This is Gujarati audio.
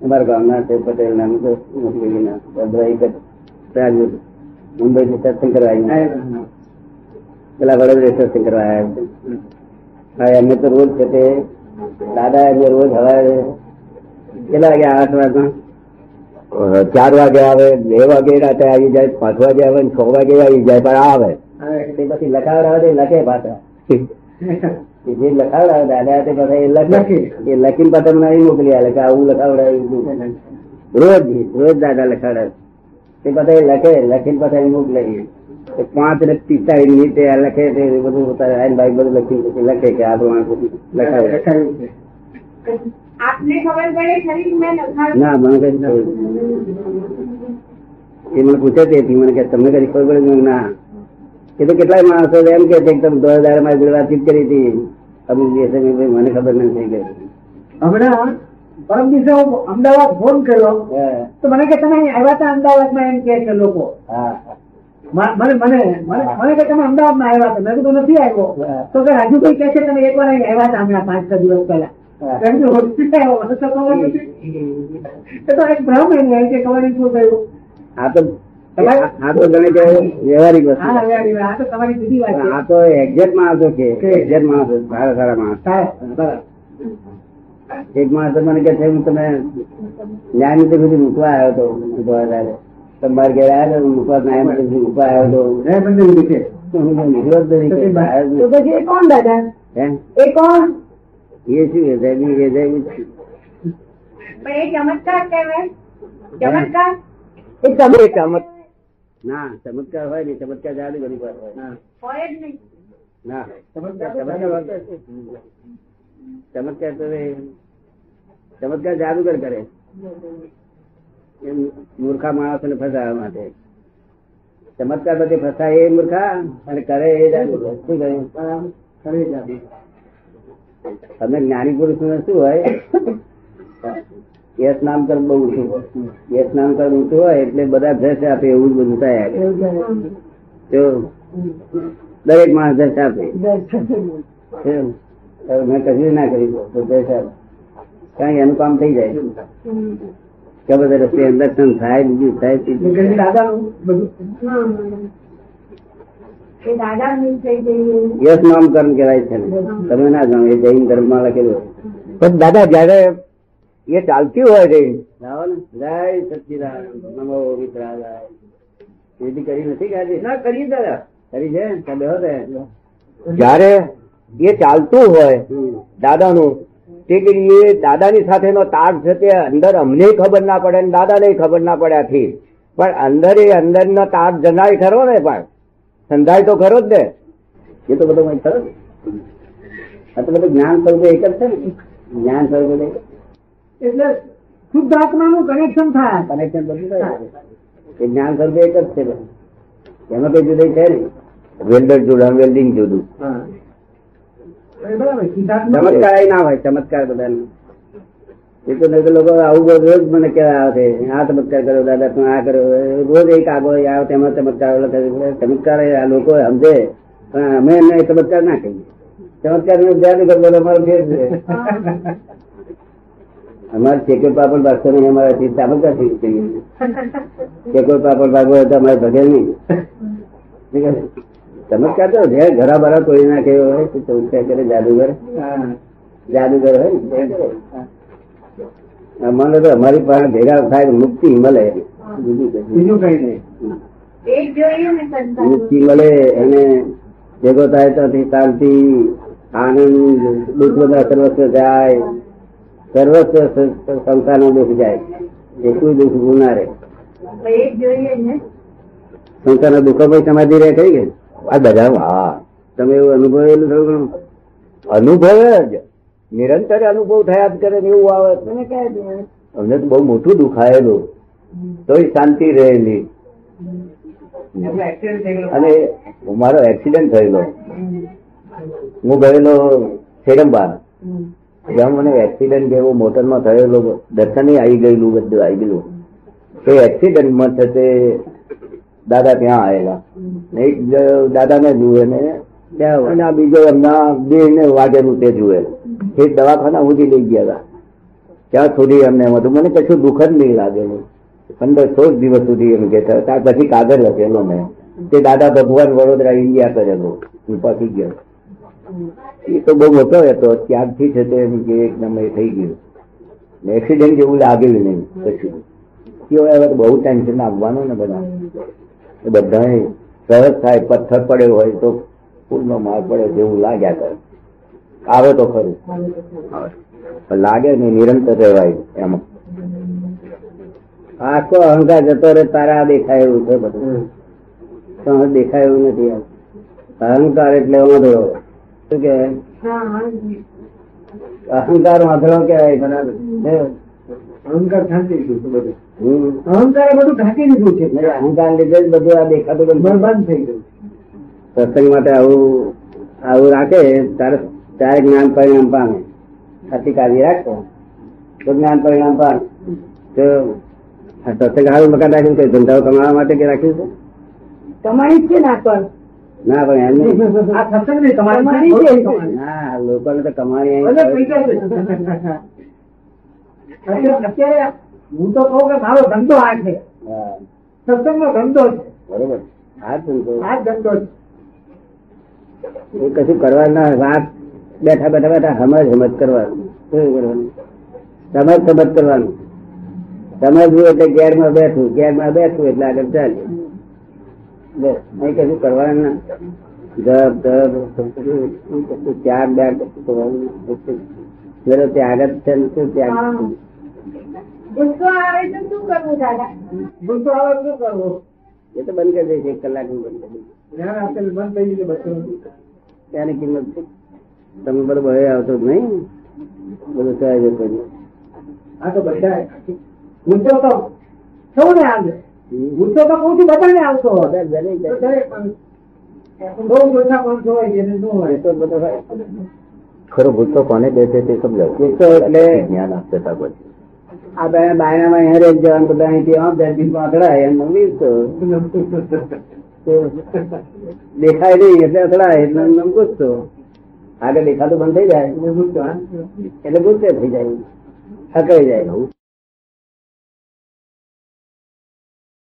અમારા ગામના છે પટેલ નામ મુંબઈ થી સત્સંગ કરવા પેલા વડોદરા સત્સંગ કરવા આવ્યા હા એમને તો રોજ છે તે દાદા એમને રોજ હવે કેટલા વાગે આઠ વાગ્યા ચાર વાગે આવે બે વાગે રાતે આવી જાય પાંચ વાગે આવે છ વાગે આવી જાય પણ આવે. તે પછી લખાવડાવે લખે પાછા. એ જે લખાવડાવે દાદા તે પછી એ લખે એ લખીને પાછા મને અહીં મોકલી આલે કે આવું લખાવડાવ્યું રોજ રોજ દાદા લખાવડાવે તે પછી એ લખે લખીને પાછા અહીં મોકલે પાંચ ને પિસ્તાળીસ મિનિટે આ લખે તે બધું પોતાને આઈને ભાઈ બધું લખી લખે કે આ પ્રમાણે લખાવે આપને ખબર પડે ખરી મેં ના મને કઈ એ મને પૂછે તેથી મને કે તમને કઈ ખબર પડે ના એ તો કેટલાય માણસો એમ કે છે તમે દોઢ હજાર મારી જોડે વાતચીત કરી હતી. અમુક દિવસે મને ખબર નથી ગઈ. હમણાં પરમ દિવસે હું અમદાવાદ ફોન કર્યો. તો મને કે તમે આવ્યા હતા અમદાવાદમાં? એમ કે છે લોકો. મને મને મને કે તમે અમદાવાદમાં આવ્યા હતા? મેં કીધું નથી આવ્યો. તો કે રાજુભાઈ કે છે તમે એકવાર આવ્યા હતા હમણાં પાંચ છ દિવસ પહેલા. હા. એમ કે હોસ્પિટલ આવ્યો મને તો ખબર નથી. એ તો એક ભ્રમ એમ કે ખબર શું થયું. આ તો આ તો ગણે કે વ્યવહારિક વસ્તુ. હા હવે આવી આ તો તમારી જુદી વાત પણ છે. આ તો એક્ઝેક્ટ માણસો કે એક્ઝેક્ટ માણસો સારા સારા માણસ. સાહેબ, બરાબર. એક માણસ તો મને કે છે હું તમે ન્યાય નીતિ સુધી મૂકવા આવ્યો હતો ઊભા ત્યારે. તમારે ઘેર આવ્યો તો મૂકવા ન્યાય નીતિ સુધી મૂકવા આવ્યો હતો જય બંને વિધિ છે. તો હું નીકળ્યો જ નથી કે બહાર જ તો પછી એ કોણ દાદા? હે? એ કોણ? એ શું એ જાય એ જાય પણ એ ચમત્કાર કહેવાય. ચમત્કાર? એ તમે ચમત ના ચમત્કાર હોય ને ચમત્કાર જાદુ ઘણી વાર. હોય જ નહીં. ના. ચમત્કાર ચમત્કાર તો ચમત્કાર જાદુગર કરે. એમ મૂર્ખા માણસોને ફસાવા માટે. ચમત્કાર પછી ફસાય એ મૂર્ખા અને કરે એ જાદુગર. શું કહ્યું? જાદુ. તમે જ્ઞાની પુરુષ શું હોય? યશ નામ કર બહુ ઊંચું યશ નામ કર ઊંચું હોય એટલે બધા ભેસ આપે એવું જ બધું થાય. જો દરેક માણસ ભેસ આપે. કેમ? હવે મેં કશું ના કરી તો ભેસ આપે. કારણ કે એનું કામ થઈ જાય. કે બધા રસ્તે દર્શન થાય બીજું થાય ત્રીજું એટલે થાય. દાદાનું બધું? એ દાદા ની થઈ ગઈ યશ નામ કર્મ કહેવાય છે ને. તમે ના જાણો એ જૈન ધર્મમાં લખેલું હોય. પણ દાદા જયારે એ ચાલતી હોય છે. જય સચિદાન નમો મિત્રાય એથી કરી નથી કાઢી? ના કરી દાદા. કરી છે? જયારે એ ચાલતું હોય. દાદાનું તે કે એ દાદાની સાથેનો તાર છે તે અંદર અમને ખબર ના પડે ને દાદાને ખબર ના પડે આથી. પણ અંદર એ અંદરનો તાર જણાય ખરો ને પણ સંધાય તો ખરો જ ને. એ તો બધું કઈ ખરો આ તો બધું જ્ઞાન સ્વરૂપે એક જ છે ને. જ્ઞાન સ્વરૂપે એક એટલે શુદ્ધ આત્માનું કનેક્શન થાય. કનેક્શન બધું થાય. જ્ઞાન સ્વરૂપે એક જ છે એમાં કઈ જુદાઈ છે નહીં. વેલ્ડર જુદા વેલ્ડિંગ જુદું ચમત્કાર ના હોય ચમત્કાર બધાને. એ તો નહીં લોકો આવું રોજ મને કેવા આવે છે. આ ચમત્કાર કર્યો દાદા તમે આ કર્યો. રોજ એક આગો આવે તેમાં ચમત્કાર ચમત્કાર આ લોકો સમજે પણ અમે એમને ચમત્કાર ના કહીએ. ચમત્કારનું જાદુગર બોલો અમારો ફેર છે. અમારે ચેકર પાપડ ભાગતો નહીં અમારે ચમત્કાર થઈ કહીએ ચેકર પાપડ ભાગવો હોય તો અમારે ભગે નહીં. ચમત્કાર તો જે ઘરા બરા તોડી ના હોય તો ચમત્કાર કરે જાદુગર જાદુગર હોય ને? તે અમારે તો અમારી પાસે ભેગા થાય મુક્તિ મળે. બીજું કઈ નહીં. જોઈએ મુક્તિ મળે અને ભેગો થાય તો શાંતિ આનંદ દુઃખ બધા સર્વસ્વ જાય. સર્વસ્વ સંસારનું દુઃખ જાય. એ કોઈ દુઃખ ગુના ના રહે સંસાર ના. દુઃખો પછી સમાધિ રહે કઈ ગઈ આ બધા હા તમે એવું અનુભવેલું થયું ઘણું? અનુભવે જ. નિરંતર અનુભવ થયા જ કરે એવું આવે. મને કહે છે અમને તો બહુ મોટું દુખાયેલું તોય શાંતિ રહેલી. એટલે અને મારો એક્સિડન્ટ થયેલો. હું ગયેલો સેરંબા ત્યાં મને એક્સિડન્ટ જેવો મોટરમાં થયેલો દર્શને આવી ગયેલું બધું આવી ગયેલું. એ એક્સિડન્ટમાં થશે દાદા ત્યાં આવેલા એક દાદાને જુએ ને અને આ બીજો એમના બે ને વાગેલું તે જુએ. એ દવાખાના સુધી લઈ ગયા હતા. ત્યાં સુધી એમને એમ હતું મને કશું દુઃખ જ નહીં લાગેલું પંદર સોળ દિવસ સુધી એમ કે ત્યાં પછી કાગળ લખેલો મેં. તે દાદા ભગવાન વડોદરા ઇન્ડિયા કરેલો. હું પહોંચી ગયો. એ તો બહુ મોટો હતો. ત્યાગથી છે તે એકદમ એ થઈ ગયું. એક્સિડન્ટ જેવું લાગેલું નહીં કશું. કેવો હવે બહુ ટેન્શન આવવાનું ને બધા. એ બધાએ સરસ થાય પથ્થર પડ્યો હોય તો ફૂલનો માર પડે જેવું લાગ્યા કરે. આવે તો ખરું. લાગે ને નિરંતર રહેવાય એમાં. આખો અહંકાર જતો રહે તારા દેખાય એવું છે બધું. દેખાય એવું નથી એમ. અહંકાર એટલે વાંધળો શું કે? અહંકાર વાંધળો કેવાય બરાબર અહંકાર ઢાંકી દીધું બધું. બધું ઢાંકી દીધું છે. અહંકાર લીધે જ બધું આ દેખાતું બધું બરબાદ થઈ ગયું. સત્સંગ માટે આવું આવું રાખે ત્યારે ત્યારે જ્ઞાન પરિણામ પામે. ખાતી કાળજી રાખો. તો જ્ઞાન પરિણામ પામે. તો સત્સંગ હારું મકાન રાખ્યું છે ધંધાઓ કમાવા માટે કે રાખ્યું છે? કમાણી છે ના પણ. ના પણ એમ નહીં. તમારી. ના તો કમાણી. અત્યારે હું તો કહું કે મારો ધંધો આ છે. સત્સંગનો ધંધો છે. બરોબર. આ ધંધો. આ ધંધો છે. એ કશું કરવા ના વાત બેઠા બેઠા બેઠા હમજ હમજ કરવાનું. શું કરવાનું? સમજ સમજ કરવાનું. સમજવું એટલે ગેરમાં બેઠું ગેરમાં બેઠું એટલે આગળ ચાલ્યું. બસ અહીં કશું કરવાનું તપ કશું ત્યાગ બ્યાગ કશું કરવાનું જરા ત્યાગ જ છે ને શું ત્યાગ ગુસ્સો આવે તો શું કરવું દાદા? ગુસ્સો આવે તો શું કરવું? એ તો બંધ કરી દેશે એક કલાકનું બંધ કરી ધ્યાન આપેલું બંધ થઈ ગયું બધું ત્યાંની કિંમત છે. તમે બરોબર હવે આવતો જ નહીં? બધું સહેજ જ કર્યું. આ તો બધા ગુસ્સો તો સૌને આવે ગુસ્સો તો કહું છું બધાને આવતો. તો તો. ખરો ભૂતો કોને બેસે તે સમજાવ એટલે જ્ઞાન આપશે ત્યાર આ બે બાયણામાં અહીંયા રહી જવાનું બધા અહીંથી આમ દર્દી અથડાય એમ નમી તો. દેખાય નહીં એટલે અથડાય એટલે એમ ગુસ્સો આગળ દેખાતું બંધ થઈ જાય. હા? એટલે ગુસ્સે થઈ જાય. હકાઈ જાય.